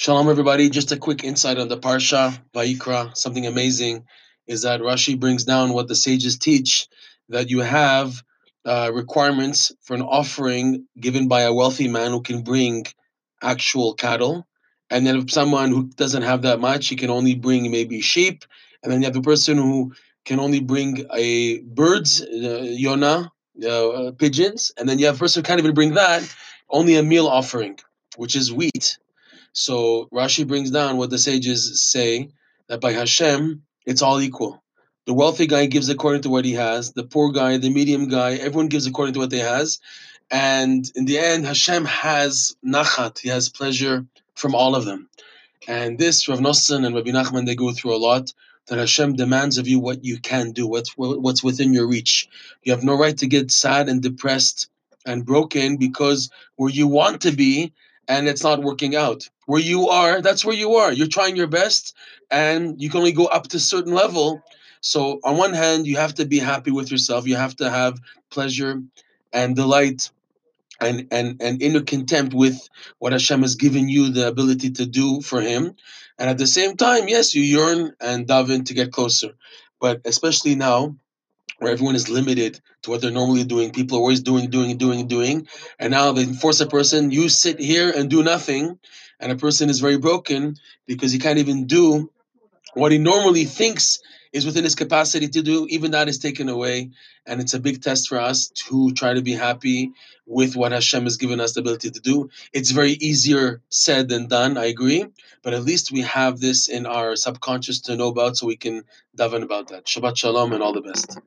Shalom, everybody. Just a quick insight on the Parsha, Vayikra. Something amazing is that Rashi brings down what the sages teach that you have uh, requirements for an offering given by a wealthy man who can bring actual cattle. And then if someone who doesn't have that much, he can only bring maybe sheep. And then you have the person who can only bring a birds, uh, yona, uh, pigeons. And then you have a person who can't even bring that, only a meal offering, which is wheat so Rashi brings down what the sages say that by Hashem, it's all equal. The wealthy guy gives according to what he has, the poor guy, the medium guy, everyone gives according to what they has. And in the end, Hashem has nachat, he has pleasure from all of them. And this, Rav Nosson and Rabbi Nachman, they go through a lot that Hashem demands of you what you can do, what's, what's within your reach. You have no right to get sad and depressed and broken because where you want to be and it's not working out. Where you are, that's where you are. You're trying your best and you can only go up to a certain level. So, on one hand, you have to be happy with yourself, you have to have pleasure and delight. And, and and inner contempt with what Hashem has given you the ability to do for Him, and at the same time, yes, you yearn and daven to get closer. But especially now, where everyone is limited to what they're normally doing. People are always doing, doing, doing, doing. And now they force a person, you sit here and do nothing. And a person is very broken because he can't even do what he normally thinks is within his capacity to do. Even that is taken away. And it's a big test for us to try to be happy with what Hashem has given us the ability to do. It's very easier said than done, I agree. But at least we have this in our subconscious to know about so we can daven about that. Shabbat Shalom and all the best.